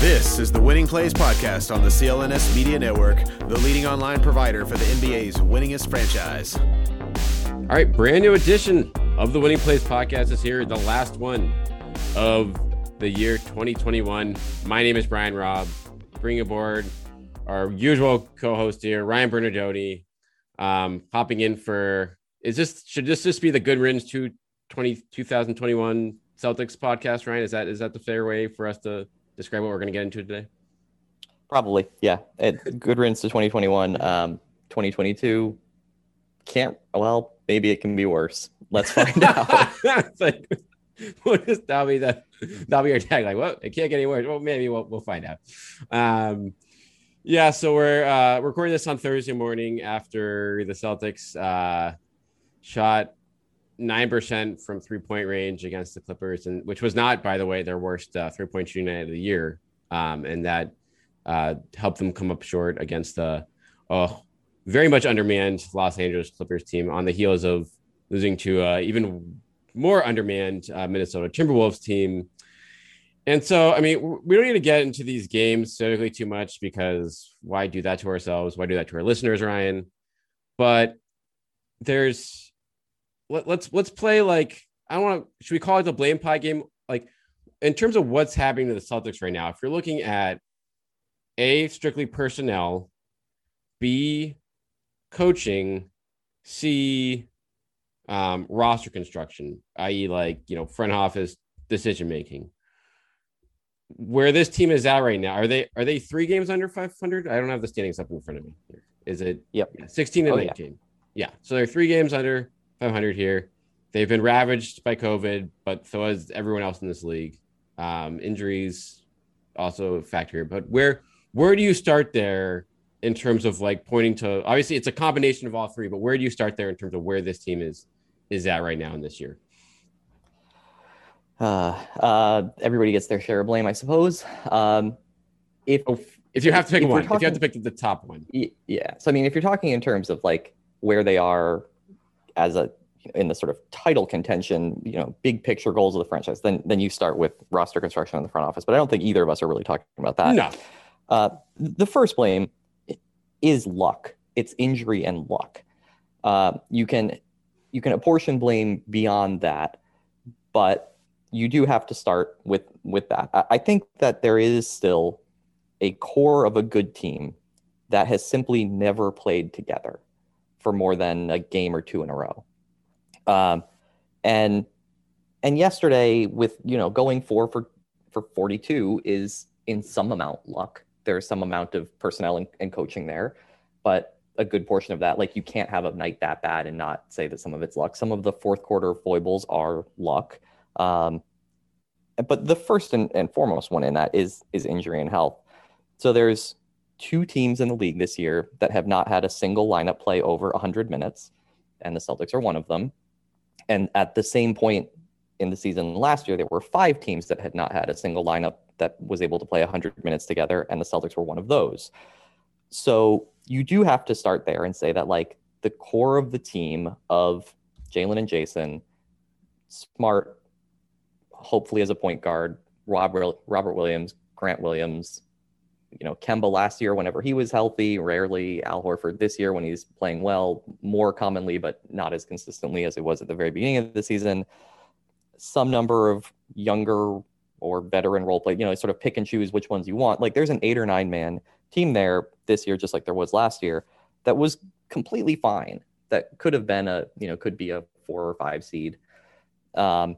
This is the Winning Plays Podcast on the CLNS Media Network, the leading online provider for the NBA's winningest franchise. All right, brand new edition of the Winning Plays Podcast is here, the last one of the year 2021. My name is Brian Robb. Bring aboard our usual co-host here, Ryan Bernardoni, um, hopping in for. Is this should this just be the Good Riddance to 20, 2021 Celtics podcast, Ryan? Is that is that the fair way for us to describe what we're going to get into today? Probably, yeah. It, good riddance to 2021. Um, 2022 can't. Well, maybe it can be worse. Let's find out. it's like, we'll just, that'll be the that'll be your tag. Like, well, it can't get any worse. Well, maybe we'll we'll find out. Um, yeah. So we're uh, recording this on Thursday morning after the Celtics uh, shot nine percent from three point range against the Clippers, and which was not, by the way, their worst uh, three point shooting night of the year, um, and that uh, helped them come up short against the oh very much undermanned Los Angeles Clippers team on the heels of losing to uh, even more undermanned uh, Minnesota Timberwolves team. And so, I mean, we don't need to get into these games specifically too much because why do that to ourselves? Why do that to our listeners, Ryan? But there's let, let's let's play like I don't want to. Should we call it the blame pie game? Like in terms of what's happening to the Celtics right now, if you're looking at a strictly personnel, b coaching, c um, roster construction, i.e., like you know front office decision making. Where this team is at right now, are they are they three games under 500? I don't have the standings up in front of me. Here. Is it? Yep. 16 and Oh, 19. Yeah. So they're three games under 500 here. They've been ravaged by COVID, but so has everyone else in this league. Um, injuries also a factor here. But where where do you start there in terms of like pointing to? Obviously, it's a combination of all three, but where do you start there in terms of where this team is is at right now in this year? uh, uh, everybody gets their share of blame, I suppose. Um, if If you have to pick If one, if you have to pick the top one, yeah so i mean if you're talking in terms of like where they are as a in the sort of title contention you know big picture goals of the franchise then then you start with roster construction in the front office. But i don't think either of us are really talking about that. No, uh, the first blame is luck. It's injury and luck. Uh, you can you can apportion blame beyond that but you do have to start with with that. I, I think that there is still a core of a good team that has simply never played together for more than a game or two in a row. Um, and and yesterday, with you know going four for for forty two is in some amount luck. There's some amount of personnel and, and coaching there, but a good portion of that, like you can't have a night that bad and not say that some of it's luck. Some of the fourth quarter foibles are luck. Um, but the first and, and foremost one in that is is injury and health. So there's two teams in the league this year that have not had a single lineup play over 100 minutes, and the Celtics are one of them. And at the same point in the season last year, there were five teams that had not had a single lineup that was able to play 100 minutes together, and the Celtics were one of those. So you do have to start there and say that, like, the core of the team of Jaylen and Jayson, Smart, hopefully as a point guard, Robert, Robert Williams, Grant Williams, you know, Kemba last year whenever he was healthy, rarely Al Horford this year when he's playing well, more commonly, but not as consistently as it was at the very beginning of the season. Some number of younger or veteran role play. You know, sort of pick and choose which ones you want. Like there's an eight or nine man team there this year, just like there was last year, that was completely fine. That could have been a you know could be a four or five seed, um,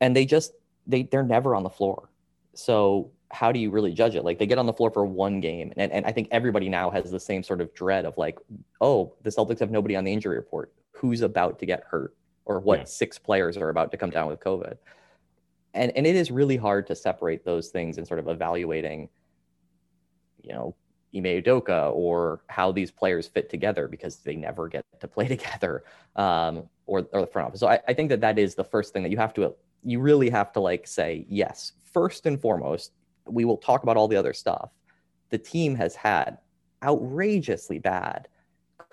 and they just they they're never on the floor. So how do you really judge it? Like they get on the floor for one game, and, and I think everybody now has the same sort of dread of like, oh, the Celtics have nobody on the injury report. Who's about to get hurt, or what yeah. six players are about to come down with COVID? And and it is really hard to separate those things and sort of evaluating, you know, Ime Udoka or how these players fit together because they never get to play together, um, or or the front office. So I, I think that that is the first thing that you have to you really have to like say yes first and foremost we will talk about all the other stuff. The team has had outrageously bad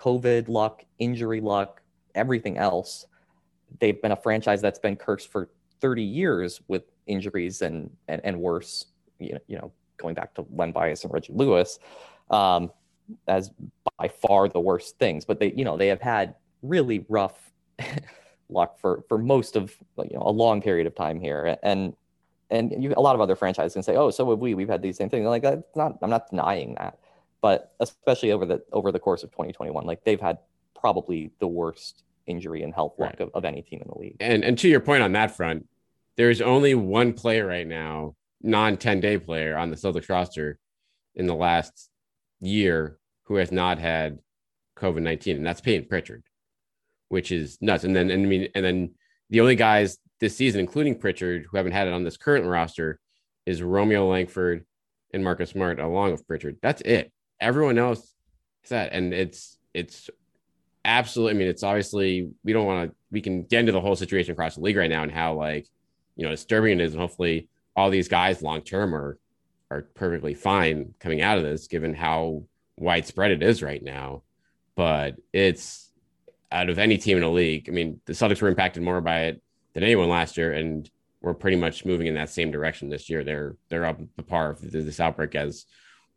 COVID luck, injury luck, everything else. They've been a franchise that's been cursed for 30 years with injuries and and, and worse, you know, you know, going back to Len Bias and Reggie Lewis, um, as by far the worst things. But they, you know, they have had really rough luck for for most of you know a long period of time here, and and you, a lot of other franchises can say, "Oh, so have we. We've had these same things." like that's not. I'm not denying that, but especially over the over the course of 2021, like they've had probably the worst injury and health luck right. of, of any team in the league. And and to your point on that front, there's only one player right now, non 10 day player on the Celtics roster in the last year who has not had COVID 19, and that's Payton Pritchard, which is nuts. And then, and I mean, and then the only guys this season, including Pritchard, who haven't had it on this current roster, is Romeo Langford and Marcus Smart, along with Pritchard. That's it. Everyone else is that, and it's it's absolutely. I mean, it's obviously we don't want to. We can get into the whole situation across the league right now and how like you know disturbing it is, and hopefully all these guys long term are are perfectly fine coming out of this, given how widespread it is right now. But it's out of any team in the league. I mean, the Celtics were impacted more by it than anyone last year, and we're pretty much moving in that same direction this year. They're they're up the par of this outbreak as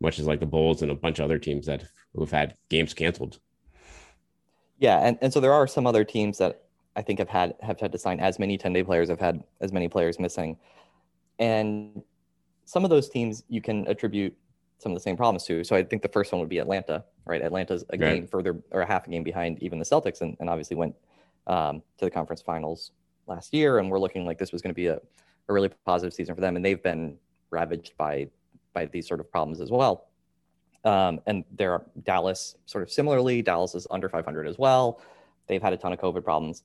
much as like the Bulls and a bunch of other teams that who've had games canceled. Yeah, and, and so there are some other teams that I think have had have had to sign as many 10 day players, have had as many players missing. And some of those teams you can attribute some of the same problems too. So I think the first one would be Atlanta, right? Atlanta's a right. game further or a half a game behind even the Celtics and, and obviously went um, to the conference finals last year, and we're looking like this was going to be a, a really positive season for them. And they've been ravaged by by these sort of problems as well. Um, and there, are Dallas sort of similarly, Dallas is under 500 as well. They've had a ton of COVID problems,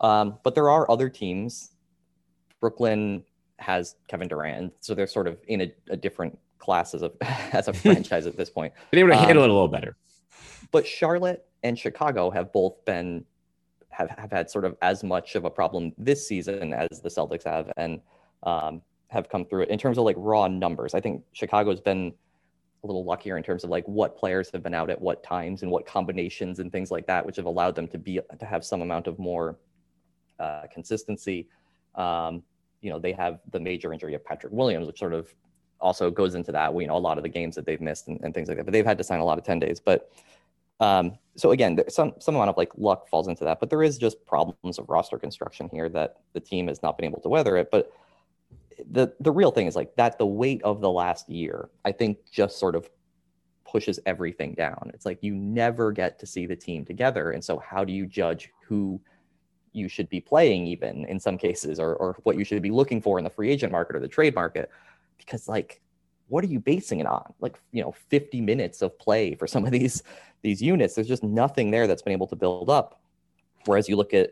um, but there are other teams. Brooklyn has Kevin Durant, so they're sort of in a, a different class as a as a franchise at this point. Been able to handle um, it a little better. But Charlotte and Chicago have both been have, have had sort of as much of a problem this season as the Celtics have, and um, have come through it in terms of like raw numbers. I think Chicago's been a little luckier in terms of like what players have been out at what times and what combinations and things like that, which have allowed them to be to have some amount of more uh, consistency. Um, you know, they have the major injury of Patrick Williams, which sort of also goes into that. You know, a lot of the games that they've missed and, and things like that. But they've had to sign a lot of ten days. But um, so again, some some amount of like luck falls into that, but there is just problems of roster construction here that the team has not been able to weather it. But the the real thing is like that the weight of the last year, I think, just sort of pushes everything down. It's like you never get to see the team together, and so how do you judge who you should be playing, even in some cases, or or what you should be looking for in the free agent market or the trade market? Because like what are you basing it on? Like, you know, 50 minutes of play for some of these these units. There's just nothing there that's been able to build up. Whereas you look at,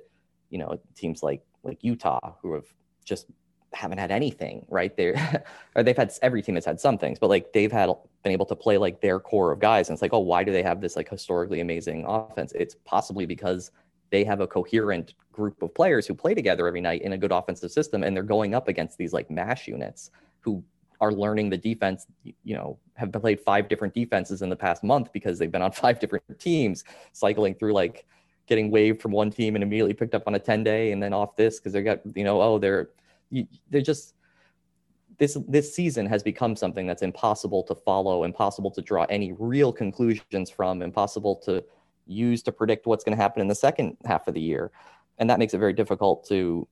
you know, teams like like Utah who have just haven't had anything, right? There or they've had every team has had some things, but like they've had been able to play like their core of guys. And it's like, oh, why do they have this like historically amazing offense? It's possibly because they have a coherent group of players who play together every night in a good offensive system and they're going up against these like mash units who are learning the defense, you know, have played five different defenses in the past month because they've been on five different teams, cycling through like getting waived from one team and immediately picked up on a 10 day and then off this because they got, you know, oh, they're, they're just, this, this season has become something that's impossible to follow, impossible to draw any real conclusions from, impossible to use to predict what's going to happen in the second half of the year. And that makes it very difficult to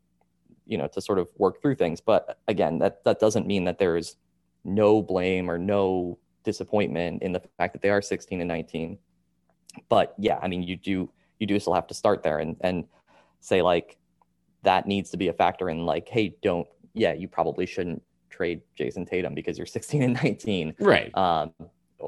you know to sort of work through things. But again, that that doesn't mean that there's no blame or no disappointment in the fact that they are 16 and 19. But yeah, I mean, you do you do still have to start there and and say like that needs to be a factor in like, hey, don't yeah, you probably shouldn't trade jayson Tatum because you're 16 and 19. Right. Um,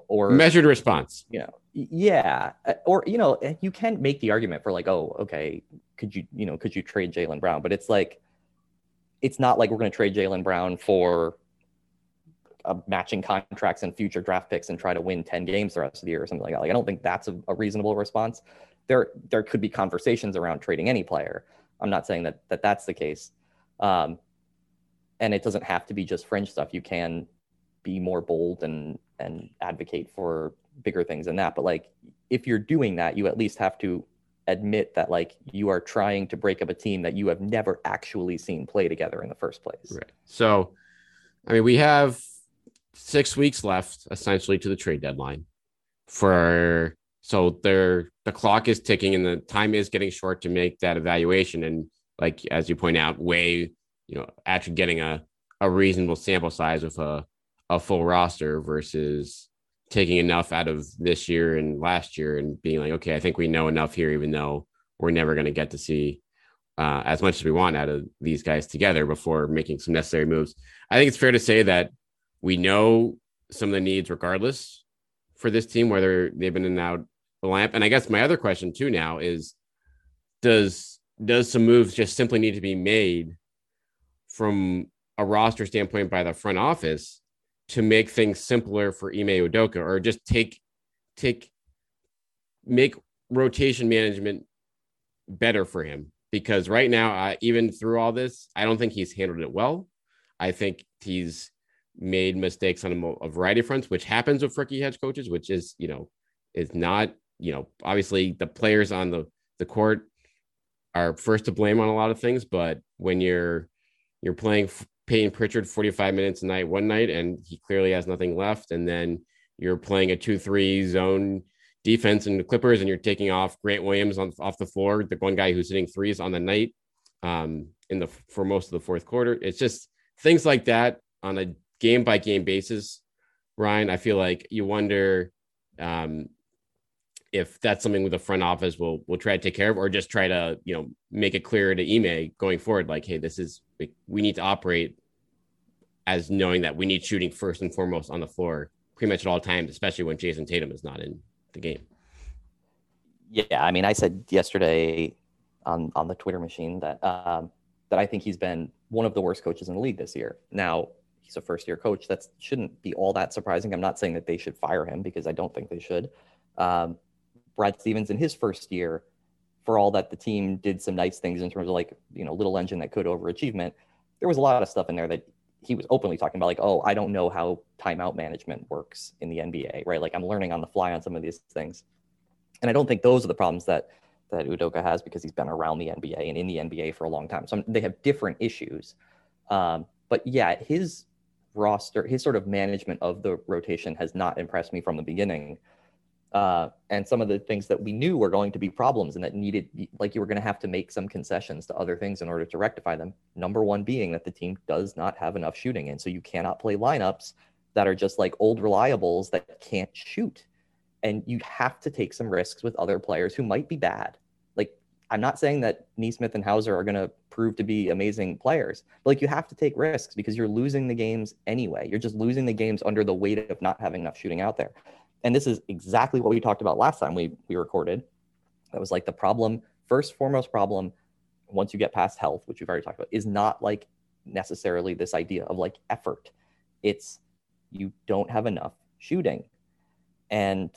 or measured response. You know, yeah, uh, or you know, you can make the argument for like, oh, okay, could you you know could you trade jaylen Brown? But it's like, it's not like we're going to trade Jaylen Brown for uh, matching contracts and future draft picks and try to win 10 games the rest of the year or something like that. Like, I don't think that's a, a reasonable response. There, there could be conversations around trading any player. I'm not saying that, that that's the case. Um, and it doesn't have to be just fringe stuff. You can be more bold and, and advocate for bigger things than that. But like, if you're doing that, you at least have to admit that like you are trying to break up a team that you have never actually seen play together in the first place. Right. So, I mean, we have six weeks left essentially to the trade deadline for so there the clock is ticking and the time is getting short to make that evaluation and like as you point out way you know actually getting a a reasonable sample size with a a full roster versus taking enough out of this year and last year and being like okay i think we know enough here even though we're never going to get to see uh, as much as we want out of these guys together before making some necessary moves i think it's fair to say that we know some of the needs regardless for this team, whether they've been in and out the lamp. And I guess my other question too now is does does some moves just simply need to be made from a roster standpoint by the front office to make things simpler for Ime Udoka or just take take make rotation management better for him because right now even through all this I don't think he's handled it well. I think he's made mistakes on a, a variety of fronts, which happens with rookie head coaches, which is, you know, is not, you know, obviously the players on the, the court are first to blame on a lot of things, but when you're, you're playing Payton Pritchard 45 minutes a night one night, and he clearly has nothing left. And then you're playing a 2 3 zone defense in the Clippers, and you're taking off Grant Williams on, off the floor, the one guy who's hitting threes on the night um, in the for most of the fourth quarter. It's just things like that on a game by game basis, Ryan, I feel like you wonder um, if that's something with the front office will will try to take care of, or just try to you know make it clearer to Ime going forward. Like, hey, this is we need to operate as knowing that we need shooting first and foremost on the floor pretty much at all times, especially when Jayson Tatum is not in the game. Yeah, I mean, I said yesterday on on the Twitter machine that um, that I think he's been one of the worst coaches in the league this year. Now, he's a first year coach. That shouldn't be all that surprising. I'm not saying that they should fire him because I don't think they should. Um, Brad Stevens in his first year, for all that the team did some nice things in terms of like, you know, little engine that could overachievement, there was a lot of stuff in there that he was openly talking about, like, oh, I don't know how timeout management works in the NBA, right? Like I'm learning on the fly on some of these things. And I don't think those are the problems that that Udoka has because he's been around the NBA and in the NBA for a long time. So they have different issues. Um, but yeah, his roster, his sort of management of the rotation has not impressed me from the beginning. Uh, and some of the things that we knew were going to be problems and that needed, like you were going to have to make some concessions to other things in order to rectify them. Number one being that the team does not have enough shooting. And so you cannot play lineups that are just like old reliables that can't shoot. And you have to take some risks with other players who might be bad. Like I'm not saying that Nesmith and Hauser are going to prove to be amazing players, but like you have to take risks because you're losing the games anyway. You're just losing the games under the weight of not having enough shooting out there. And this is exactly what we talked about last time we we recorded. That was like the problem, first foremost problem once you get past health, which we've already talked about, is not like necessarily this idea of like effort. It's you don't have enough shooting. And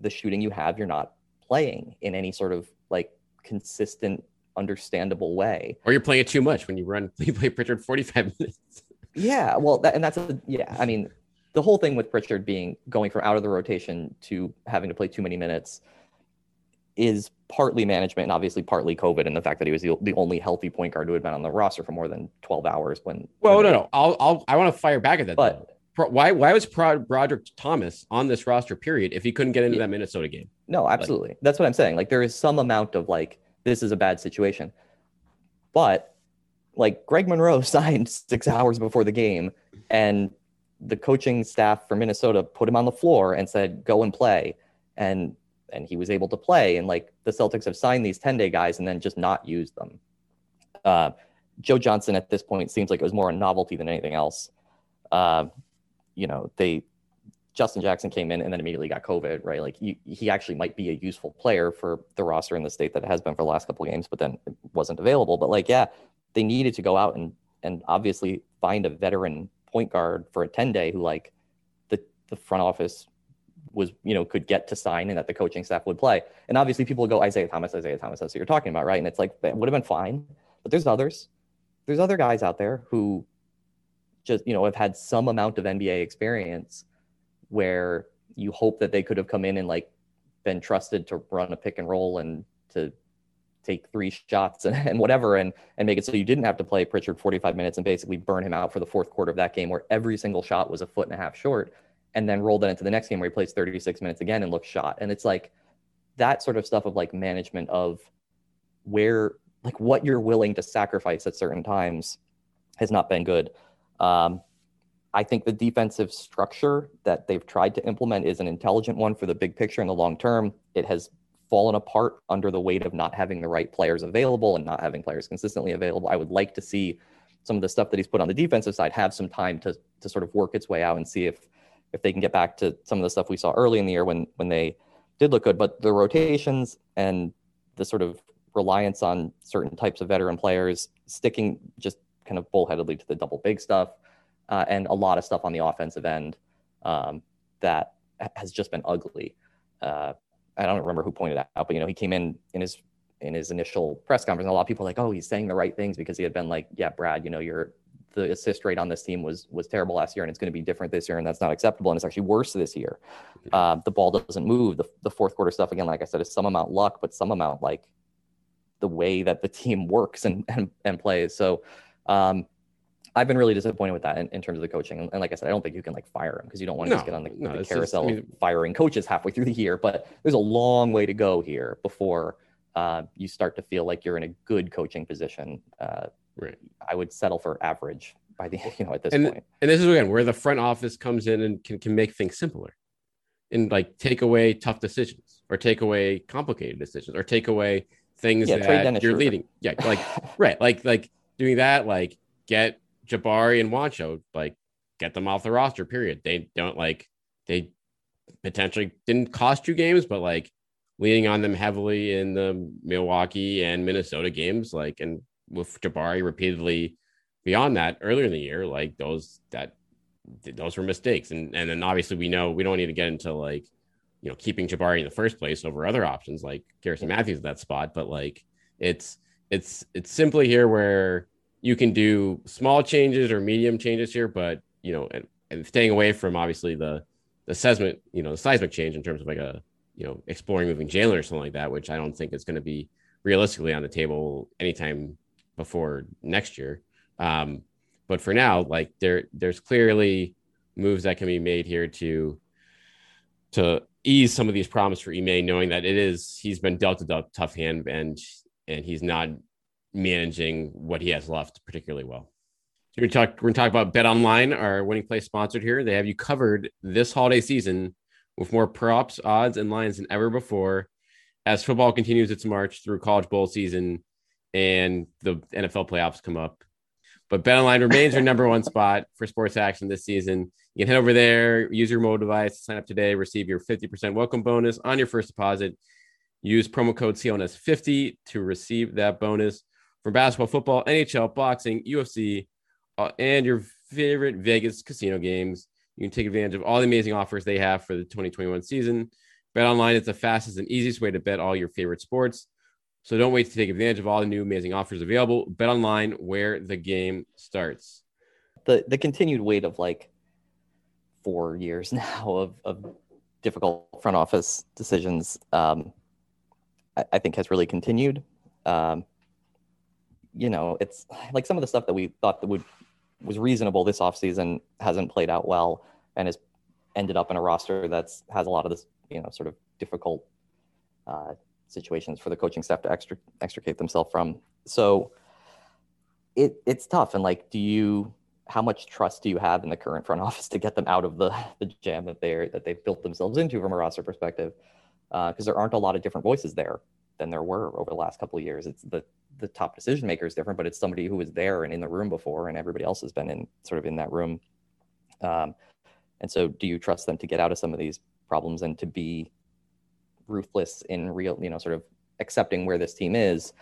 the shooting you have, you're not playing in any sort of like consistent, understandable way. Or you're playing it too much when you run, you play Pritchard 45 minutes. yeah. Well, that, and that's, a, yeah. I mean, the whole thing with Pritchard being going from out of the rotation to having to play too many minutes is partly management and obviously partly COVID and the fact that he was the, the only healthy point guard who had been on the roster for more than 12 hours when. Well, when no, they, no. I'll, I'll, I want to fire back at that. But though. why, why was Brodric Thomas on this roster period if he couldn't get into yeah, that Minnesota game? No, absolutely. Like, That's what I'm saying. Like there is some amount of like, this is a bad situation. But like Greg Monroe signed six hours before the game, and the coaching staff for Minnesota put him on the floor and said, "Go and play," and and he was able to play. And like the Celtics have signed these ten day guys and then just not used them. Uh, Joe Johnson at this point seems like it was more a novelty than anything else. Uh, you know, they Justin Jackson came in and then immediately got COVID, right? Like he, he actually might be a useful player for the roster in the state that it has been for the last couple games, but then it wasn't available. But like, yeah, they needed to go out and and obviously find a veteran point guard for a 10 day who like the the front office was, you know, could get to sign and that the coaching staff would play. And obviously people go Isaiah Thomas, Isaiah Thomas, that's what you're talking about, right? And it's like it would have been fine. But there's others. There's other guys out there who just, you know, have had some amount of NBA experience where you hope that they could have come in and like been trusted to run a pick and roll and to take three shots and, and whatever and and make it so you didn't have to play Pritchard 45 minutes and basically burn him out for the fourth quarter of that game where every single shot was a foot and a half short and then roll that into the next game where he plays 36 minutes again and looks shot and it's like that sort of stuff of like management of where like what you're willing to sacrifice at certain times has not been good um, I think the defensive structure that they've tried to implement is an intelligent one for the big picture in the long term. It has fallen apart under the weight of not having the right players available and not having players consistently available. I would like to see some of the stuff that he's put on the defensive side have some time to to sort of work its way out and see if if they can get back to some of the stuff we saw early in the year when when they did look good. But the rotations and the sort of reliance on certain types of veteran players sticking just kind of bullheadedly to the double big stuff uh, and a lot of stuff on the offensive end um, that has just been ugly. Uh, I don't remember who pointed it out, but you know, he came in in his in his initial press conference. And a lot of people were like, "Oh, he's saying the right things," because he had been like, "Yeah, Brad, you know, your the assist rate on this team was was terrible last year, and it's going to be different this year, and that's not acceptable, and it's actually worse this year. Uh, the ball doesn't move. The the fourth quarter stuff again, like I said, is some amount luck, but some amount like the way that the team works and and, and plays. So um, I've been really disappointed with that in, in terms of the coaching. And, and, like I said, I don't think you can like fire him because you don't want to no, just get on the, no, the carousel just, I mean, firing coaches halfway through the year. But there's a long way to go here before uh, you start to feel like you're in a good coaching position. Uh, right. I would settle for average by the you know at this and, point. And this is again where the front office comes in and can, can make things simpler, and like take away tough decisions or take away complicated decisions or take away things yeah, that you're leading. Yeah, like right, like like doing that, like get Jabari and Juancho, like get them off the roster, period. They don't like they potentially didn't cost you games, but like leaning on them heavily in the Milwaukee and Minnesota games, like and with Jabari repeatedly beyond that earlier in the year, like those that those were mistakes. And and then obviously we know we don't need to get into like you know keeping Jabari in the first place over other options like Garrison Matthews at that spot, but like it's it's it's simply here where you can do small changes or medium changes here, but you know, and, and staying away from obviously the the seismic, you know, the seismic change in terms of like a you know exploring moving Jaylen or something like that, which I don't think is going to be realistically on the table anytime before next year. Um, but for now, like there there's clearly moves that can be made here to to ease some of these problems for Ime, knowing that it is he's been dealt a tough hand and and he's not managing what he has left particularly well. We're talk we're gonna talk about Bet Online, our Winning Plays sponsored here. They have you covered this holiday season with more props, odds, and lines than ever before. As football continues its march through college bowl season and the NFL playoffs come up. But Bet Online remains your number one spot for sports action this season. You can head over there, use your mobile device, sign up today, receive your 50% welcome bonus on your first deposit. Use promo code CLNS50 to receive that bonus for basketball, football, NHL, boxing, UFC, uh, and your favorite Vegas casino games. You can take advantage of all the amazing offers they have for the 2021 season. Bet online is the fastest and easiest way to bet all your favorite sports. So don't wait to take advantage of all the new amazing offers available. Bet online where the game starts. The the continued weight of like four years now of, of difficult front office decisions, um, I, I, think has really continued. Um, you know, it's like some of the stuff that we thought that would was reasonable this offseason hasn't played out well and has ended up in a roster that's has a lot of this, you know, sort of difficult uh, situations for the coaching staff to extric- extricate themselves from. So it it's tough. And like, do you how much trust do you have in the current front office to get them out of the the jam that they're that they've built themselves into from a roster perspective? Because uh, there aren't a lot of different voices there than there were over the last couple of years. It's the the top decision maker is different, but it's somebody who was there and in the room before, and everybody else has been in sort of in that room. Um, and so, do you trust them to get out of some of these problems and to be ruthless in real, you know, sort of accepting where this team is?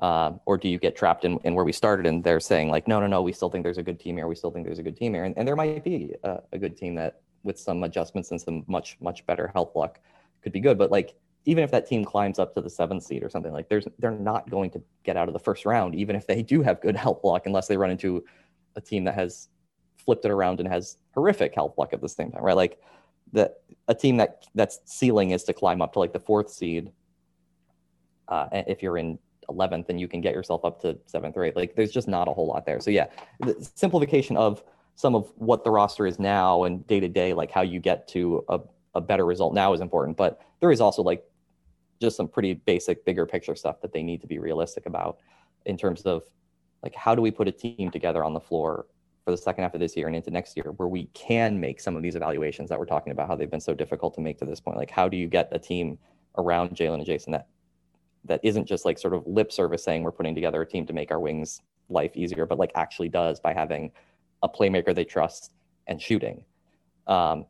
Um, or do you get trapped in, in where we started and they're saying like, no, no, no, we still think there's a good team here. We still think there's a good team here. And, and there might be a, a good team that with some adjustments and some much, much better health luck could be good. But like, even if that team climbs up to the seventh seed or something like there's they're not going to get out of the first round even if they do have good health luck unless they run into a team that has flipped it around and has horrific health luck at the same time right? Like the a team that that's ceiling is to climb up to like the fourth seed uh, if you're in 11th and you can get yourself up to seventh or eighth. Like there's just not a whole lot there. So yeah the simplification of some of what the roster is now and day to day like how you get to a, a better result now is important but there is also like just some pretty basic, bigger picture stuff that they need to be realistic about in terms of like how do we put a team together on the floor for the second half of this year and into next year where we can make some of these evaluations that we're talking about how they've been so difficult to make to this point? Like how do you get a team around jaylen and jayson that that isn't just like sort of lip service saying we're putting together a team to make our wings life easier but like actually does by having a playmaker they trust and shooting? Um,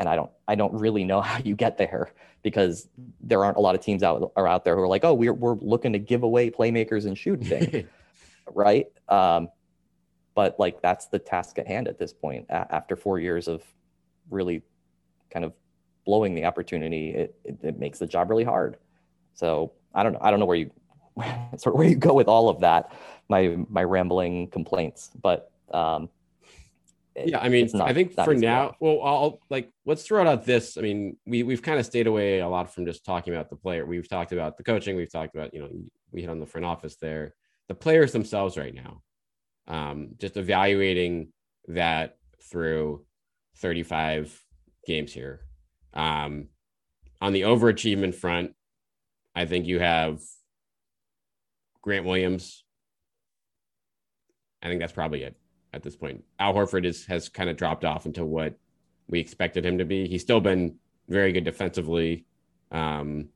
and I don't I don't really know how you get there because there aren't a lot of teams out are out there who are like, oh, we're we're looking to give away playmakers and shooting, right? Um, but like that's the task at hand at this point. A- after four years of really kind of blowing the opportunity, it, it, it makes the job really hard. So I don't know. I don't know where you sort of where you go with all of that. My my rambling complaints, but um, yeah i mean not, i think for now well i'll like let's throw out this i mean we we've kind of stayed away a lot from just talking about the player. We've talked about the coaching we've talked about you know we hit on the front office there. The players themselves right now um, just evaluating that through 35 games here. Um, on the overachievement front i think you have grant williams. I think that's probably it at this point. Al Horford is has kind of dropped off into what we expected him to be. He's still been very good defensively. Um,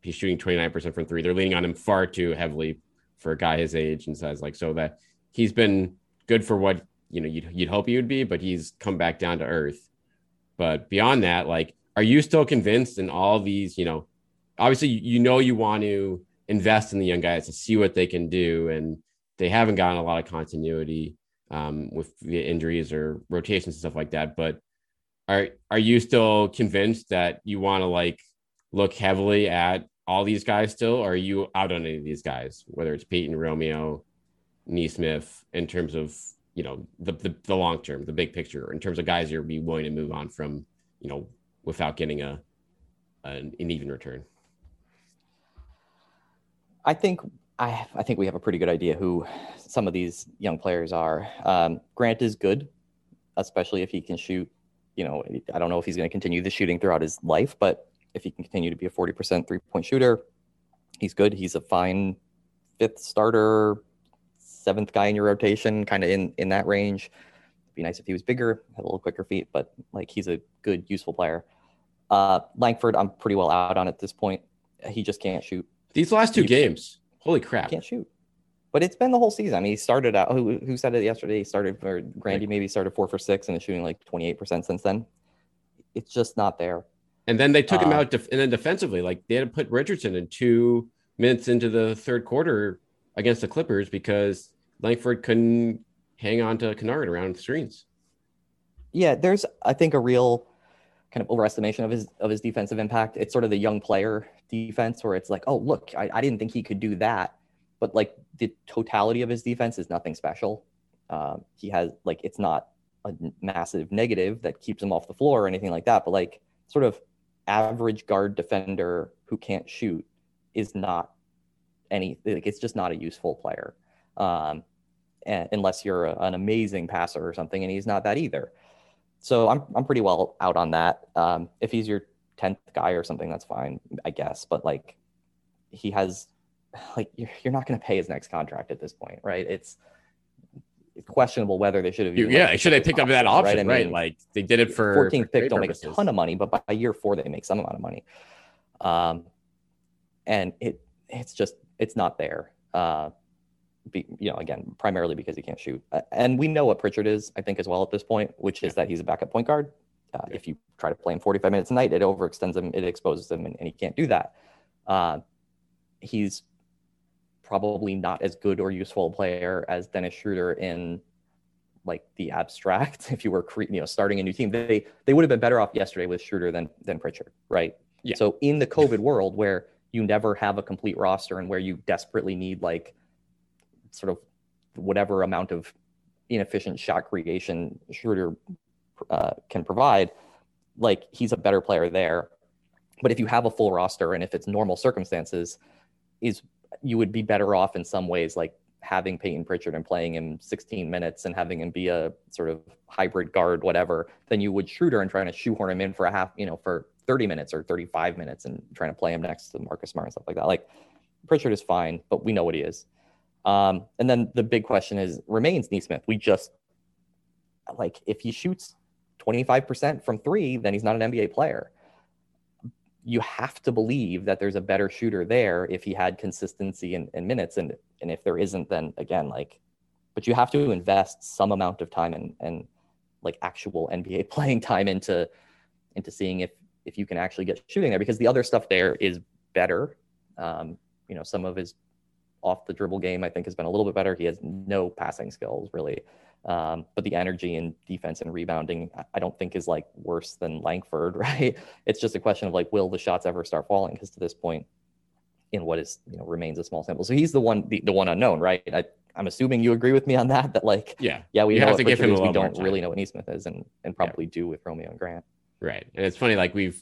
he's shooting 29% from three. They're leaning on him far too heavily for a guy his age and size, like so that he's been good for what you know you'd, you'd hope he would be, but he's come back down to earth. But beyond that, like, are you still convinced in all these? You know, obviously you know you want to invest in the young guys to see what they can do, and they haven't gotten a lot of continuity um, with the injuries or rotations and stuff like that. But are are you still convinced that you want to like look heavily at all these guys still, or are you out on any of these guys, whether it's Payton, Romeo, Nesmith, in terms of you know the the, the long term, the big picture, in terms of guys you're be willing to move on from, you know, without getting a an, an even return? I think I, I think we have a pretty good idea who some of these young players are. Um, Grant is good, especially if he can shoot. You know, I don't know if he's going to continue the shooting throughout his life, but if he can continue to be a 40% three point shooter, he's good. He's a fine fifth starter, seventh guy in your rotation, kind of in, in that range. It'd be nice if he was bigger, had a little quicker feet, but like he's a good, useful player. Uh, Langford, I'm pretty well out on at this point. He just can't shoot. These last two he, games, Holy crap! Can't shoot. But it's been the whole season. I mean, he started out. Who, who said it yesterday? He started or Grandy maybe started four for six and is shooting like twenty eight percent since then. It's just not there. And then they took him uh, out, def- and then defensively, like they had to put Richardson in two minutes into the third quarter against the Clippers because Langford couldn't hang on to Kennard around the screens. Yeah, there's I think a real kind of overestimation of his of his defensive impact. It's sort of the young player defense where it's like, oh look, I, I didn't think he could do that, but like the totality of his defense is nothing special. Um, he has like it's not a massive negative that keeps him off the floor or anything like that, but like sort of average guard defender who can't shoot is not any like it's just not a useful player um, and, unless you're a, an amazing passer or something, and he's not that either. So I'm I'm pretty well out on that. Um, if he's your tenth guy or something, that's fine, I guess. But like, he has like you're, you're not going to pay his next contract at this point, right? It's questionable whether they should have. Even, yeah, like, should they picked pick up that option, I right? mean, Like they did it for 14th for pick don't make a ton of money, but by year four they make some amount of money. Um, and it it's just it's not there. Uh, be, you know, again, primarily because he can't shoot. And we know what Pritchard is, I think, as well at this point, which is that he's a backup point guard. Uh, If you try to play him 45 minutes a night, it overextends him, it exposes him, and, and he can't do that. Uh, he's probably not as good or useful a player as Dennis Schroeder in like the abstract. If you were cre- you know starting a new team, they they would have been better off yesterday with Schroeder than than Pritchard, right? Yeah. So in the COVID world where you never have a complete roster and where you desperately need like sort of whatever amount of inefficient shot creation Schroeder uh, can provide, like he's a better player there. But if you have a full roster and if it's normal circumstances, is you would be better off in some ways, like having Payton Pritchard and playing him 16 minutes and having him be a sort of hybrid guard, whatever, than you would Schroeder and trying to shoehorn him in for a half, you know, for 30 minutes or 35 minutes and trying to play him next to Marcus Smart and stuff like that. Like Pritchard is fine, but we know what he is. Um, and then the big question is remains Nesmith. We just like if he shoots 25% from three, then he's not an NBA player. You have to believe that there's a better shooter there if he had consistency in, in minutes. And and if there isn't, then again, like, but you have to invest some amount of time and and like actual NBA playing time into into seeing if if you can actually get shooting there because the other stuff there is better. Um, you know, some of his off the dribble game I think has been a little bit better. He has no passing skills really. Um, but the energy and defense and rebounding, I- don't think is like worse than Langford, right? It's just a question of like, will the shots ever start falling? Because to this point, in what is you know remains a small sample, so he's the one the, the one unknown, right? I, I'm assuming you agree with me on that. That like, Yeah, yeah, we You know have to give him a is, we don't really know what Nesmith is, and and probably do with Romeo and Grant. right. And it's funny, like we've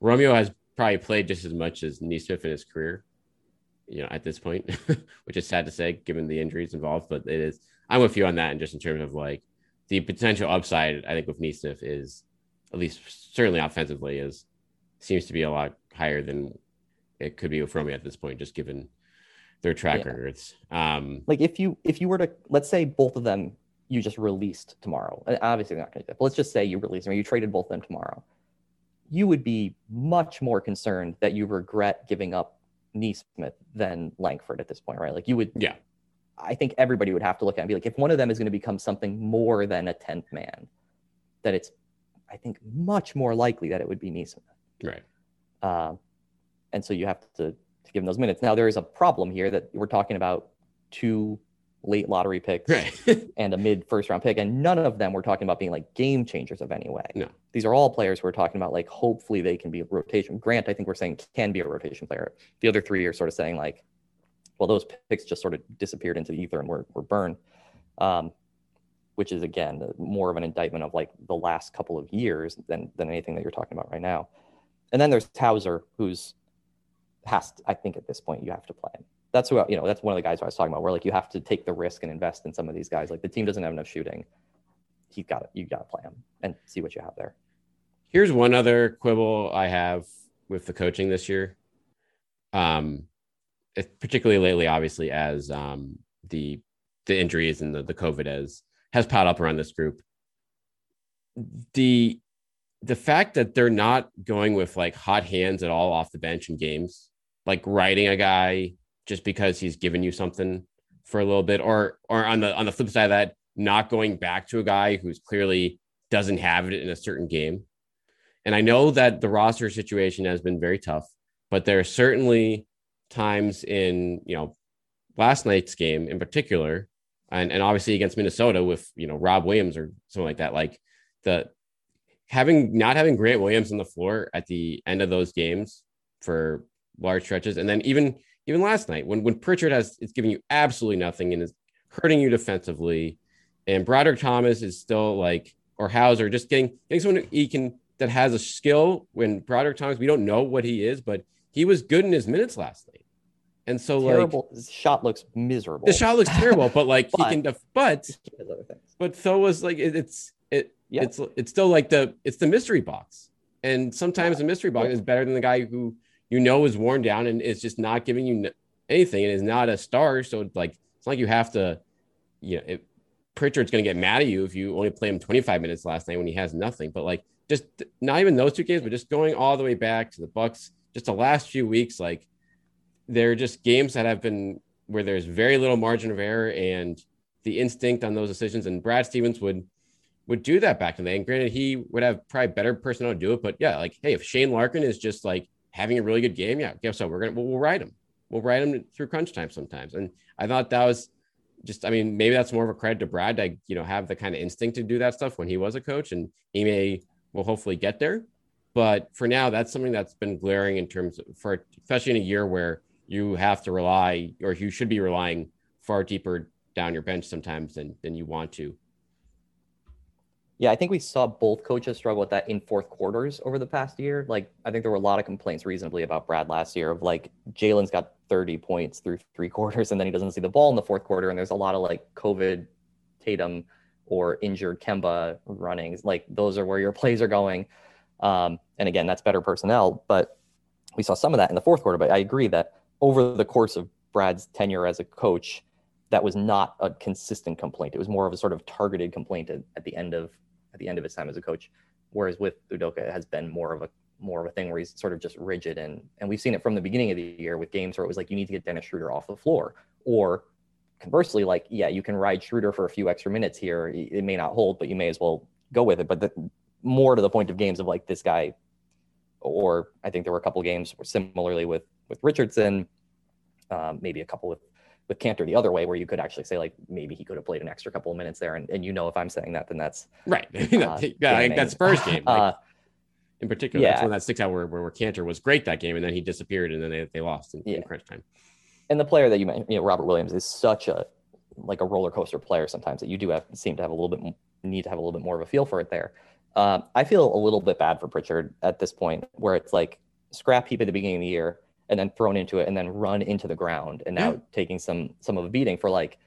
Romeo has probably played just as much as Nesmith in his career, you know, at this point, which is sad to say given the injuries involved. But it is. I'm with you on that, and just in terms of like the potential upside, I think with Nesmith is at least certainly offensively is seems to be a lot higher than it could be with Romeo at this point, just given their track Yeah. records. Um, Like if you if you were to let's say both of them you just released tomorrow, and obviously they're not going to do that, but let's just say you released them, or you traded both of them tomorrow, you would be much more concerned that you regret giving up Nesmith than Langford at this point, right? Like you would yeah, I think everybody would have to look at and be like, if one of them is going to become something more than a 10th man, that it's, I think, much more likely that it would be Nesmith. right. Um, and so you have to, to give him those minutes. Now, there is a problem here that we're talking about two late lottery picks Right. and a mid first round pick, and none of them we're talking about being like game changers of any way. No. These are all players we're talking about, like, hopefully they can be a rotation. Grant, I think we're saying can be a rotation player. The other three are sort of saying, like, well, those picks just sort of disappeared into the ether and were, were burned, um, which is, again, more of an indictment of like the last couple of years than, than anything that you're talking about right now. And then there's Hauser, who's has, to, I think at this point, you have to play him. That's who, I- you know, that's one of the guys I was talking about, where like you have to take the risk and invest in some of these guys. Like the team doesn't have enough shooting. He's got it. You got to play him and see what you have there. Here's one other quibble I have with the coaching this year. Um, particularly lately, obviously, as um, the the injuries and the, the COVID has has piled up around this group. The the fact that they're not going with like hot hands at all off the bench in games, like riding a guy just because he's given you something for a little bit, or or on the on the flip side of that, not going back to a guy who's clearly doesn't have it in a certain game. And I know that the roster situation has been very tough, but there are certainly times in, you know, last night's game in particular, and, and obviously against Minnesota with, you know, Rob Williams or something like that, like the having not having Grant Williams on the floor at the end of those games for large stretches. And then even even last night when when Pritchard has it's giving you absolutely nothing and is hurting you defensively, and Brodric Thomas is still like or Hauser just getting getting someone he can that has a skill when Brodric Thomas, we don't know what he is, but he was good in his minutes last night. And so Terrible His shot looks miserable. the shot looks terrible, but like But- he can def- but other things. but so was like it, it's it Yeah. it's it's still like the it's the mystery box. And sometimes the mystery box is better than the guy who you know is worn down and it's just not giving you anything and is not a star. So like it's like you have to, you know, it, Pritchard's going to get mad at you if you only play him 25 minutes last night when he has nothing. But like, just not even those two games, but just going all the way back to the Bucks, just the last few weeks, like they're just games that have been where there's very little margin of error and the instinct on those decisions. And Brad Stevens would would do that back in the day. And granted, he would have probably better personnel to do it. But yeah, like, hey, if Shane Larkin is just like having a really good game, yeah, guess so. We're gonna we'll, we'll ride him. We'll ride them through crunch time sometimes. And I thought that was just, I mean, maybe that's more of a credit to Brad to you know have the kind of instinct to do that stuff when he was a coach, and he may will hopefully get there. But for now, that's something that's been glaring in terms of for especially in a year where you have to rely or you should be relying far deeper down your bench sometimes than than you want to. Yeah, I think we saw both coaches struggle with that in fourth quarters over the past year. Like, I think there were a lot of complaints reasonably about Brad last year of like Jaylen's got 30 points through three quarters and then he doesn't see the ball in the fourth quarter. And there's a lot of like COVID Tatum or injured Kemba runnings. Like, those are where your plays are going. Um, and again, that's better personnel. But we saw some of that in the fourth quarter. But I agree that over the course of Brad's tenure as a coach, that was not a consistent complaint. It was more of a sort of targeted complaint at, at the end of at the end of his time as a coach. Whereas with Udoka, it has been more of a more of a thing where he's sort of just rigid and and we've seen it from the beginning of the year with games where it was like you need to get Dennis Schroeder off the floor or conversely like yeah you can ride Schroeder for a few extra minutes here it may not hold but you may as well go with it but the, more to the point of games of like this guy or I think there were a couple games similarly with with Richardson um, maybe a couple with with Kanter the other way, where you could actually say like maybe he could have played an extra couple of minutes there, and, and you know if I'm saying that, then that's right. uh, yeah, I that's first game. Like, uh, in particular, yeah. that's when that sticks out where, where Kanter was great that game, and then he disappeared, and then they, they lost in, yeah. in crunch time. And the player that you mentioned, you know, Robert Williams, is such a like a roller coaster player sometimes that you do have seem to have a little bit need to have a little bit more of a feel for it there. Um, I feel a little bit bad for Pritchard at this point, where it's like scrap heap at the beginning of the year, and then thrown into it and then run into the ground and now yeah. taking some some of a beating for like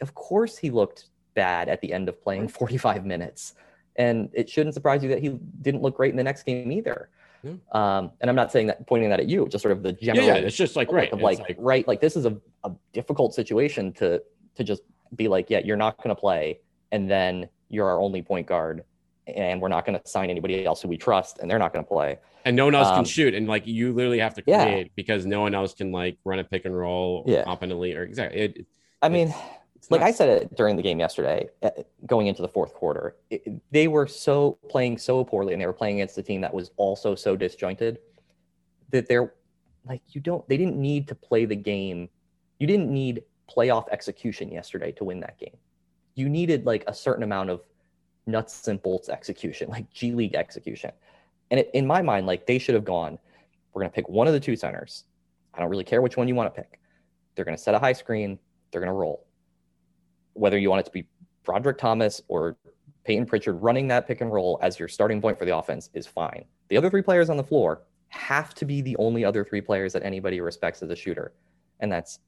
of course he looked bad at the end of playing 45 minutes and it shouldn't surprise you that he didn't look great in the next game either yeah. um, and i'm not saying that pointing that at you just sort of the general yeah, yeah it's just like right of like, like, right like this is a, a difficult situation to to just be like yeah you're not going to play and then you're our only point guard and we're not going to sign anybody else who we trust and they're not going to play and no one else um, can shoot and like you literally have to create yeah. because no one else can like run a pick and roll yeah. competently or exactly it, i mean like i said it during the game yesterday uh, going into the fourth quarter it, they were so playing so poorly and they were playing against a team that was also so disjointed that they're like you don't they didn't need to play the game you didn't need playoff execution yesterday to win that game you needed like a certain amount of nuts and bolts execution like g league execution and it, in my mind, like they should have gone, we're going to pick one of the two centers. I don't really care which one you want to pick. They're going to set a high screen. They're going to roll. Whether you want it to be Brodric Thomas or Payton Pritchard running that pick and roll as your starting point for the offense is fine. The other three players on the floor have to be the only other three players that anybody respects as a shooter. And that's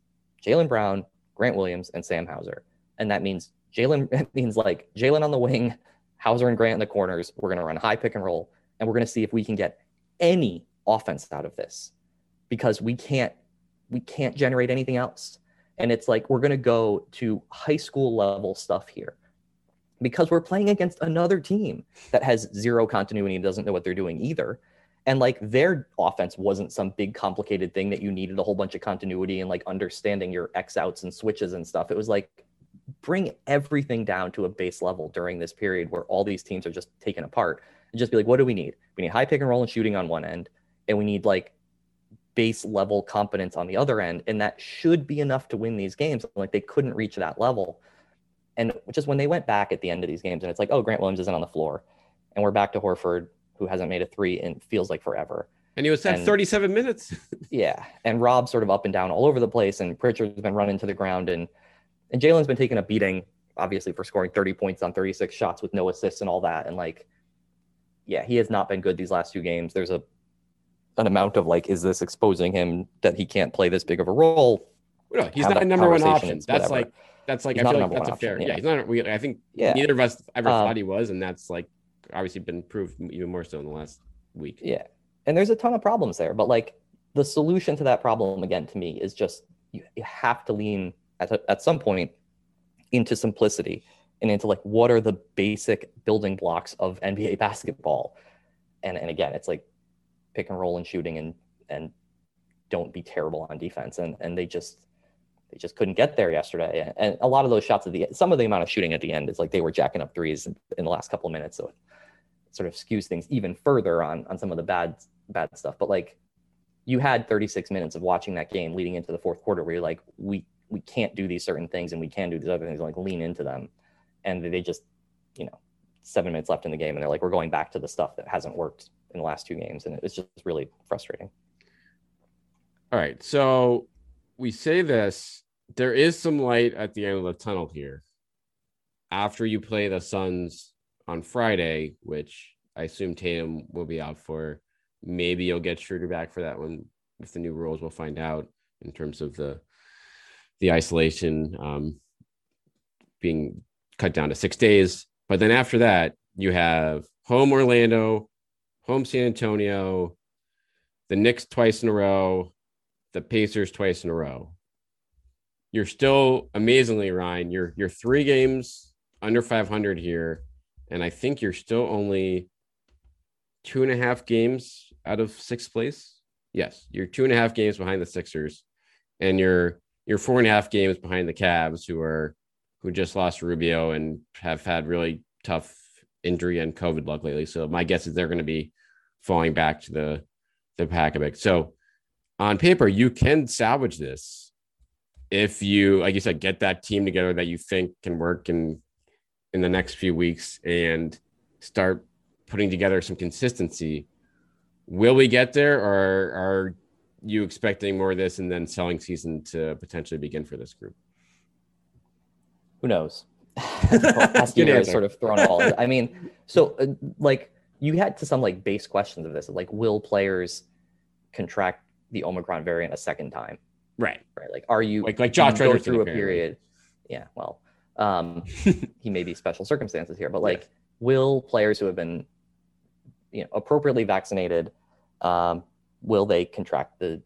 Jaylen Brown, Grant Williams, and Sam Hauser. And that means Jaylen means like Jaylen on the wing, Hauser and Grant in the corners. We're going to run high pick and roll and we're going to see if we can get any offense out of this because we can't we can't generate anything else. And it's like we're going to go to high school level stuff here because we're playing against another team that has zero continuity and doesn't know what they're doing either. And like their offense wasn't some big complicated thing that you needed a whole bunch of continuity and like understanding your x outs and switches and stuff. It was like bring everything down to a base level during this period where all these teams are just taken apart and just be like, what do we need? We need high pick and roll and shooting on one end, and we need like base level competence on the other end. And that should be enough to win these games. Like they couldn't reach that level. And just when they went back at the end of these games, and it's like, oh, Grant Williams isn't on the floor. And we're back to Horford, who hasn't made a three in feels like forever. And he was at 37 minutes. yeah. And Rob's sort of up and down all over the place. And Pritchard's been running to the ground. And and Jaylen's been taking a beating, obviously, for scoring 30 points on 36 shots with no assists and all that. And like yeah, he has not been good these last two games. There's a an amount of like, is this exposing him that he can't play this big of a role? No, he's Have not a number one option. That's like that's like he's I feel like that's a fair. yeah. yeah. he's not. We, I think yeah. neither of us ever um, thought he was, and that's like obviously been proved even more so in the last week. Yeah, and there's a ton of problems there, but like the solution to that problem again to me is just you, you have to lean at, at some point into simplicity and into like what are the basic building blocks of NBA basketball. And and again, it's like pick and roll and shooting and and don't be terrible on defense. And and they just they just couldn't get there yesterday. And a lot of those shots at the some of the amount of shooting at the end is like they were jacking up threes in, in the last couple of minutes. So it sort of skews things even further on on some of the bad bad stuff. But like you had 36 minutes of watching that game leading into the fourth quarter where you're like, we we can't do these certain things and we can do these other things, like lean into them. And they just, you know, seven minutes left in the game and they're like, we're going back to the stuff that hasn't worked in the last two games. And it's just really frustrating. All right. So we say this, there is some light at the end of the tunnel here. After you play the Suns on Friday, which I assume Tatum will be out for, maybe you'll get Schroeder back for that one with the new rules. We'll find out in terms of the the isolation um, being cut down to six days. But then after that, you have home Orlando, home San Antonio, the Knicks twice in a row, the Pacers twice in a row. You're still amazingly, Ryan. You're you're three games under 500 here, and I think you're still only two and a half games out of sixth place. Yes, you're two and a half games behind the Sixers, and you're you're four and a half games behind the Cavs, who are who just lost Rubio and have had really tough injury and COVID luck lately. So my guess is they're going to be falling back to the the pack a bit. So on paper, you can salvage this if you, like you said, get that team together that you think can work in in the next few weeks and start putting together some consistency. Will we get there, or are you expecting more of this and then selling season to potentially begin for this group? Who knows? Asking is sort of thrown all. I mean, so uh, like you had to some like base questions of this, like will players contract the Omicron variant a second time? Right. Right. Like, are you like like Josh go through a period? Yeah. Well, um, he may be special circumstances here, but like, yes. will players who have been, you know, appropriately vaccinated, um, will they contract the,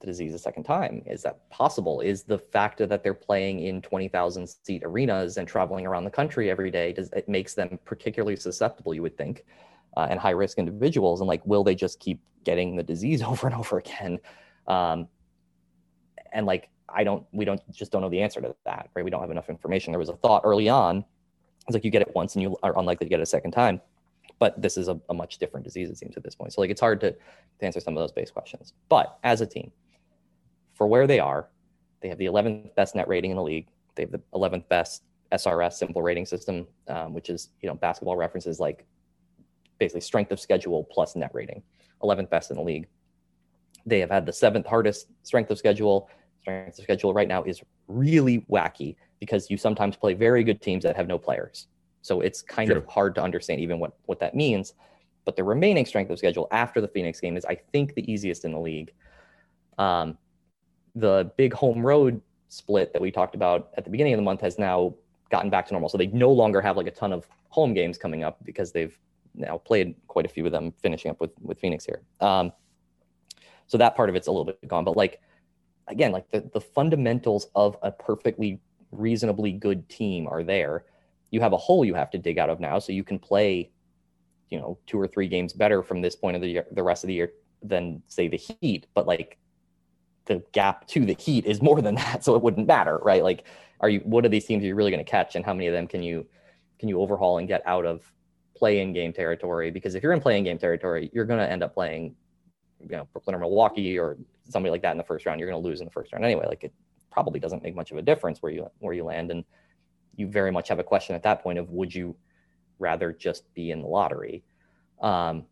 the disease a second time? Is that possible? Is the fact that they're playing in 20,000 seat arenas and traveling around the country every day, does it makes them particularly susceptible, you would think, uh, and high risk individuals? And like, will they just keep getting the disease over and over again? Um, and like, I don't, we don't just don't know the answer to that, right? We don't have enough information. There was a thought early on, it's like you get it once and you are unlikely to get it a second time but this is a, a, much different disease it seems at this point. So like it's hard to, to answer some of those base questions. But as a team for where they are they have the 11th best net rating in the league. They have the 11th best srs simple rating system um, which is you know basketball references like basically strength of schedule plus net rating. 11th best in the league. They have had the seventh hardest strength of schedule. Strength of schedule right now is really wacky because you sometimes play very good teams that have no players so it's kind of hard to understand even what, what that means. But the remaining strength of schedule after the Phoenix game is, I think, the easiest in the league. Um, the big home road split that we talked about at the beginning of the month has now gotten back to normal. So they no longer have like a ton of home games coming up because they've now played quite a few of them, finishing up with with Phoenix here. Um, so that part of it's a little bit gone. But like again, like the the fundamentals of a perfectly reasonably good team are there you have a hole you have to dig out of now so you can play you know two or three games better from this point of the year the rest of the year than say the heat but like the gap to the heat is more than that so it wouldn't matter right? Like are you what are these teams you're really going to catch and how many of them can you can you overhaul and get out of play in game territory? Because if you're in playing game territory you're going to end up playing you know brooklyn or milwaukee or somebody like that in the first round. You're going to lose in the first round anyway. Like it probably doesn't make much of a difference where you where you land and you very much have a question at that point of would you rather just be in the lottery? Um,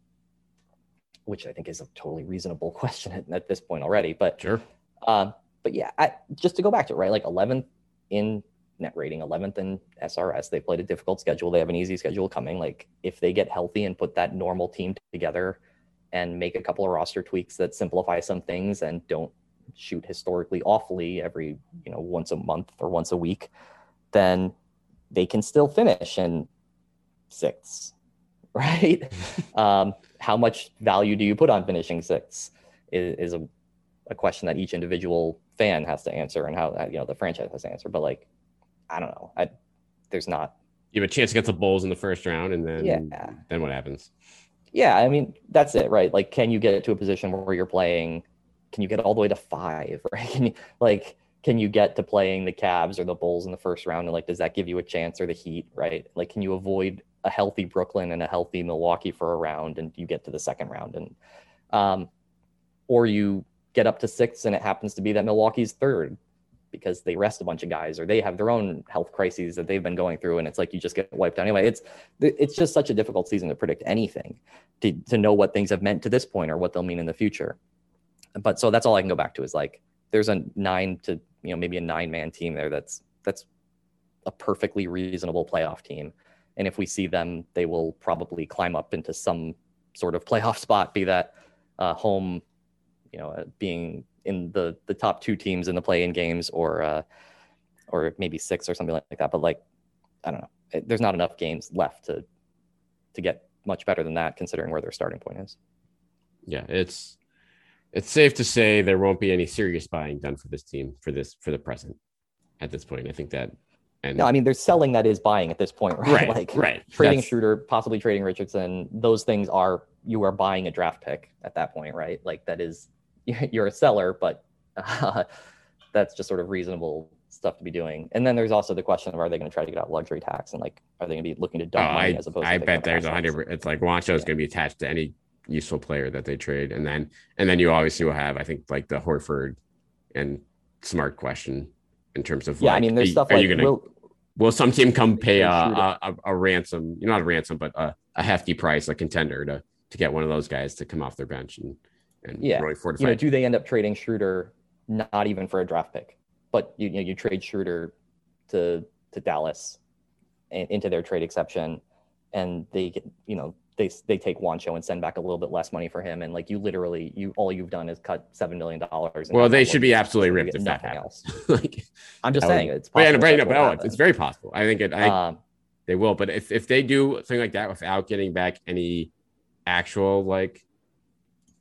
which I think is a totally reasonable question at, at this point already. But sure. Um, but yeah, I, just to go back to it, right? Like 11th in net rating, 11th in SRS. They played a difficult schedule. They have an easy schedule coming. Like if they get healthy and put that normal team together and make a couple of roster tweaks that simplify some things and don't shoot historically awfully every you know once a month or once a week then they can still finish in sixth, right? um, how much value do you put on finishing sixth is, is a, a question that each individual fan has to answer and how you know the franchise has to answer. But like, I don't know, I, there's not you have a chance against the Bulls in the first round, and then Yeah. then what happens? Yeah, I mean that's it, right? Like, can you get to a position where you're playing? Can you get all the way to five, right? Can you like? Can you get to playing the Cavs or the Bulls in the first round? And like, does that give you a chance or the Heat, right? Like, can you avoid a healthy Brooklyn and a healthy Milwaukee for a round, and you get to the second round, and um, or you get up to six, and it happens to be that Milwaukee's third because they rest a bunch of guys or they have their own health crises that they've been going through, and it's like you just get wiped out anyway. It's it's just such a difficult season to predict anything to, to know what things have meant to this point or what they'll mean in the future. But so that's all I can go back to is like there's a nine to you know maybe a nine man team there that's that's a perfectly reasonable playoff team. And if we see them, they will probably climb up into some sort of playoff spot, be that uh, home, you know, uh, being in the the top two teams in the play-in games, or uh, or maybe six or something like that. But like, I don't know, It- there's not enough games left to to get much better than that, considering where their starting point is. Yeah, it's it's safe to say there won't be any serious buying done for this team for this for the present at this point. I think that and No, I mean, there's selling that is buying at this point, right? right, like right. trading That's- Schroeder, possibly trading Richardson. Those things are you are buying a draft pick at that point, right? Like that is you're a seller, but uh, that's just sort of reasonable stuff to be doing. And then there's also the question of are they going to try to get out luxury tax and like are they going to be looking to Oh, dump money I, as opposed I to bet there's a hundred. It's like Juancho is Yeah. going to be attached to any useful player that they trade, and then and then you obviously will have, I think, like the Horford and Smart question in terms of Yeah, like, I mean, there's are- stuff are like you gonna will, will some team come pay a, a, a, ransom? You know, not a ransom, but a, a hefty price, a contender to to get one of those guys to come off their bench and and Yeah, really you know, do they end up trading Schroeder not even for a draft pick, but you, you know, you trade Schroeder to to Dallas into their trade exception, and they get you know they they take Juancho and send back a little bit less money for him, and like you literally you all you've done is cut seven million dollars. well, they should be absolutely ripped if that nothing happens. else. like, I'm just that would- saying it's possible right, no, but it's very possible. I think it. I um, they will. But if if they do something like that without getting back any actual like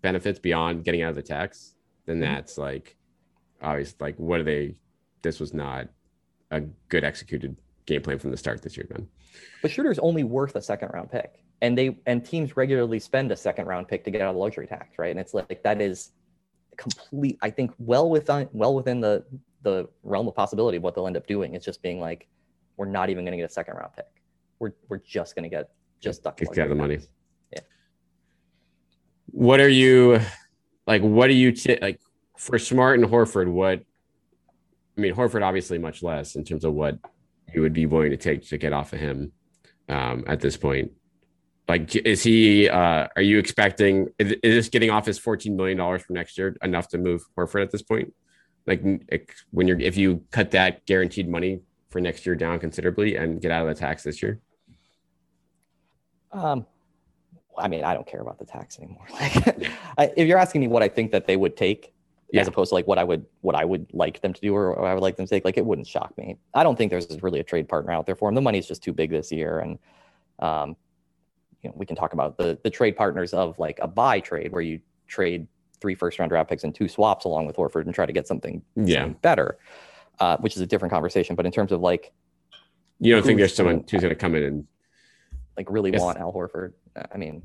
benefits beyond getting out of the tax, then Mm-hmm. that's like obviously Like, what are they? This was not a good executed game plan from the start this year, then. But Schroeder's only worth a second round pick. And they and teams regularly spend a second round pick to get out of luxury tax, right? And it's like that is complete, I think, well within well within the the realm of possibility of what they'll end up doing. It's just being like, we're not even gonna get a second round pick. We're we're just gonna get just duck Just get the money. Yeah. What are you like? What do you t- like for Smart and Horford? What I mean, Horford obviously much less in terms of what you would be willing to take to get off of him um, at this point. Like, is he? Uh, are you expecting? Is, is this getting off his fourteen million dollars for next year enough to move Horford at this point? Like, when you're if you cut that guaranteed money for next year down considerably and get out of the tax this year. Um, I mean, I don't care about the tax anymore. Like, if you're asking me what I think that they would take, Yeah. as opposed to like what I would what I would like them to do or I would like them to take, like it wouldn't shock me. I don't think there's really a trade partner out there for him. The money's just too big this year, and um, you know, we can talk about the the trade partners of like a buy trade where you trade three first round draft picks and two swaps along with Horford and try to get something, Yeah. something better, uh, which is a different conversation. But in terms of like You don't think there's someone who's going to come in and like really Yes. want Al Horford. I mean,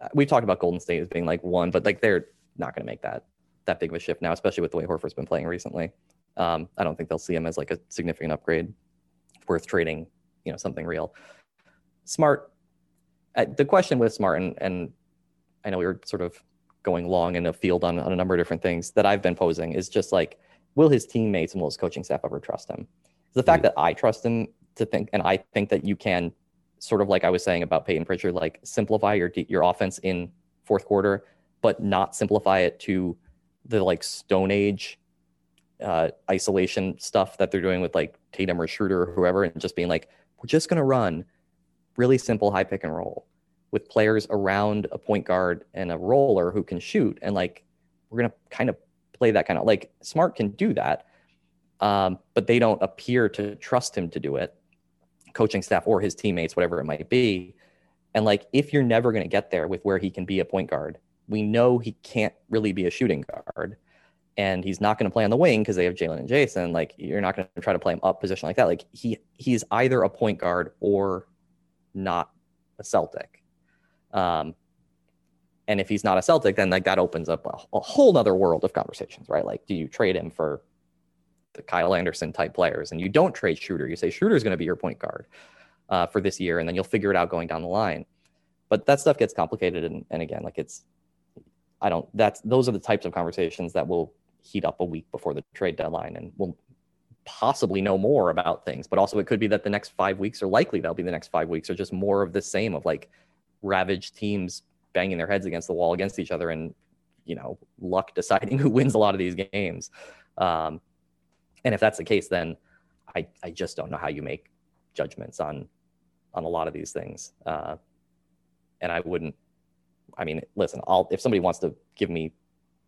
uh, we've talked about Golden State as being like one, but like they're not going to make that that big of a shift now, especially with the way Horford's been playing recently. Um, I don't think they'll see him as like a significant upgrade worth trading, you know, something real. Smart. Uh, the question with Smart, and, and I know we were sort of going long in a field on, on a number of different things that I've been posing is just like, will his teammates and will his coaching staff ever trust him? The fact that I trust him to think, and I think that you can sort of like I was saying about Payton Pritchard, like simplify your your offense in fourth quarter, but not simplify it to the like Stone Age uh, isolation stuff that they're doing with like Tatum or Schroeder or whoever, and just being like, we're just gonna run really simple high pick and roll with players around a point guard and a roller who can shoot, and like we're gonna kind of play that kind of like Smart can do that, um, but they don't appear to trust him to do it coaching staff or his teammates, whatever it might be. And like, if you're never going to get there with where he can be a point guard, we know he can't really be a shooting guard. and he's not going to play on the wing because they have Jaylen and Jayson. Like you're not going to try to play him up position like that. Like he he's either a point guard or not a Celtic. Um, and if he's not a Celtic, then like that opens up a, a whole other world of conversations, right? Like, do you trade him for the Kyle Anderson type players? And you don't trade Schroeder. You say Schroeder is going to be your point guard uh, for this year, and then you'll figure it out going down the line. But that stuff gets complicated, and, and again, like it's, I don't. That's those are the types of conversations that will heat up a week before the trade deadline, and we'll possibly know more about things. But also, it could be that the next five weeks, or likely that'll be the next five weeks, are just more of the same of like ravaged teams banging their heads against the wall against each other and you know luck deciding who wins a lot of these games um, and if that's the case then I, I just don't know how you make judgments on on a lot of these things uh, and i wouldn't i mean listen i'll if somebody wants to give me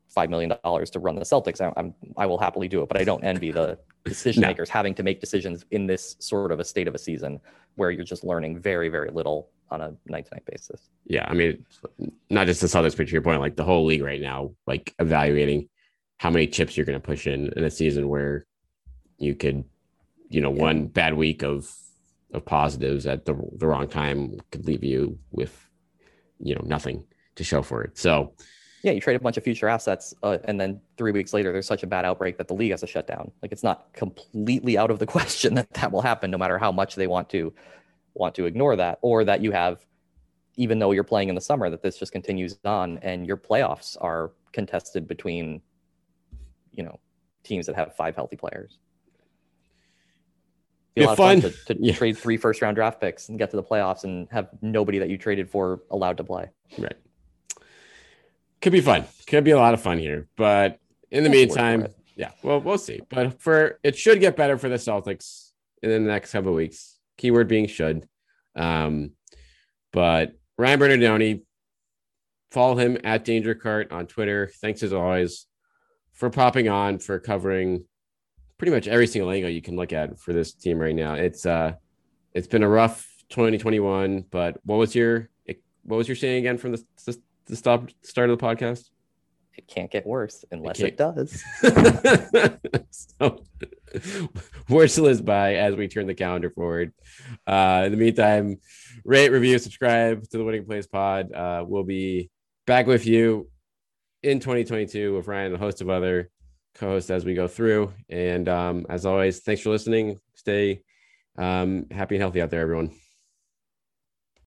five million dollars to run the celtics I, i'm i will happily do it but i don't envy the decision No. makers having to make decisions in this sort of a state of a season where you're just learning very very little on a night to night basis Yeah, I mean, not just the Celtics, but to your point, like the whole league right now, like evaluating how many chips you're going to push in in a season where you could, you know, one bad week of of positives at the the wrong time could leave you with, you know, nothing to show for it. So yeah, you trade a bunch of future assets, uh, and then three weeks later, there's such a bad outbreak that the league has to shut down. Like it's not completely out of the question that that will happen, no matter how much they want to want to ignore that, or that you have, even though you're playing in the summer, that this just continues on, and your playoffs are contested between, you know, teams that have five healthy players. Be a Be lot of fun fun. to, to Yeah. trade three first round draft picks and get to the playoffs and have nobody that you traded for allowed to play. Right. Could be fun. Could be a lot of fun here. But in the That's the word for meantime, yeah, well, we'll see. But for it should get better for the Celtics in the next couple of weeks. Keyword being should. Um, but Ryan Bernardoni, follow him at Danger Cart on Twitter. Thanks as always for popping on for covering pretty much every single angle you can look at for this team right now. It's uh it's been a rough 2021, but what was your what was your saying again from the, the, the stop start of the podcast? It can't get worse unless can't- it does. so worse is by as we turn the calendar forward. Uh, in the meantime, rate, review, subscribe to the Winning Plays Pod. Uh, we'll be back with you in 2022 with Ryan and a host of other co-hosts as we go through. And um, as always, thanks for listening. Stay um, happy and healthy out there, everyone.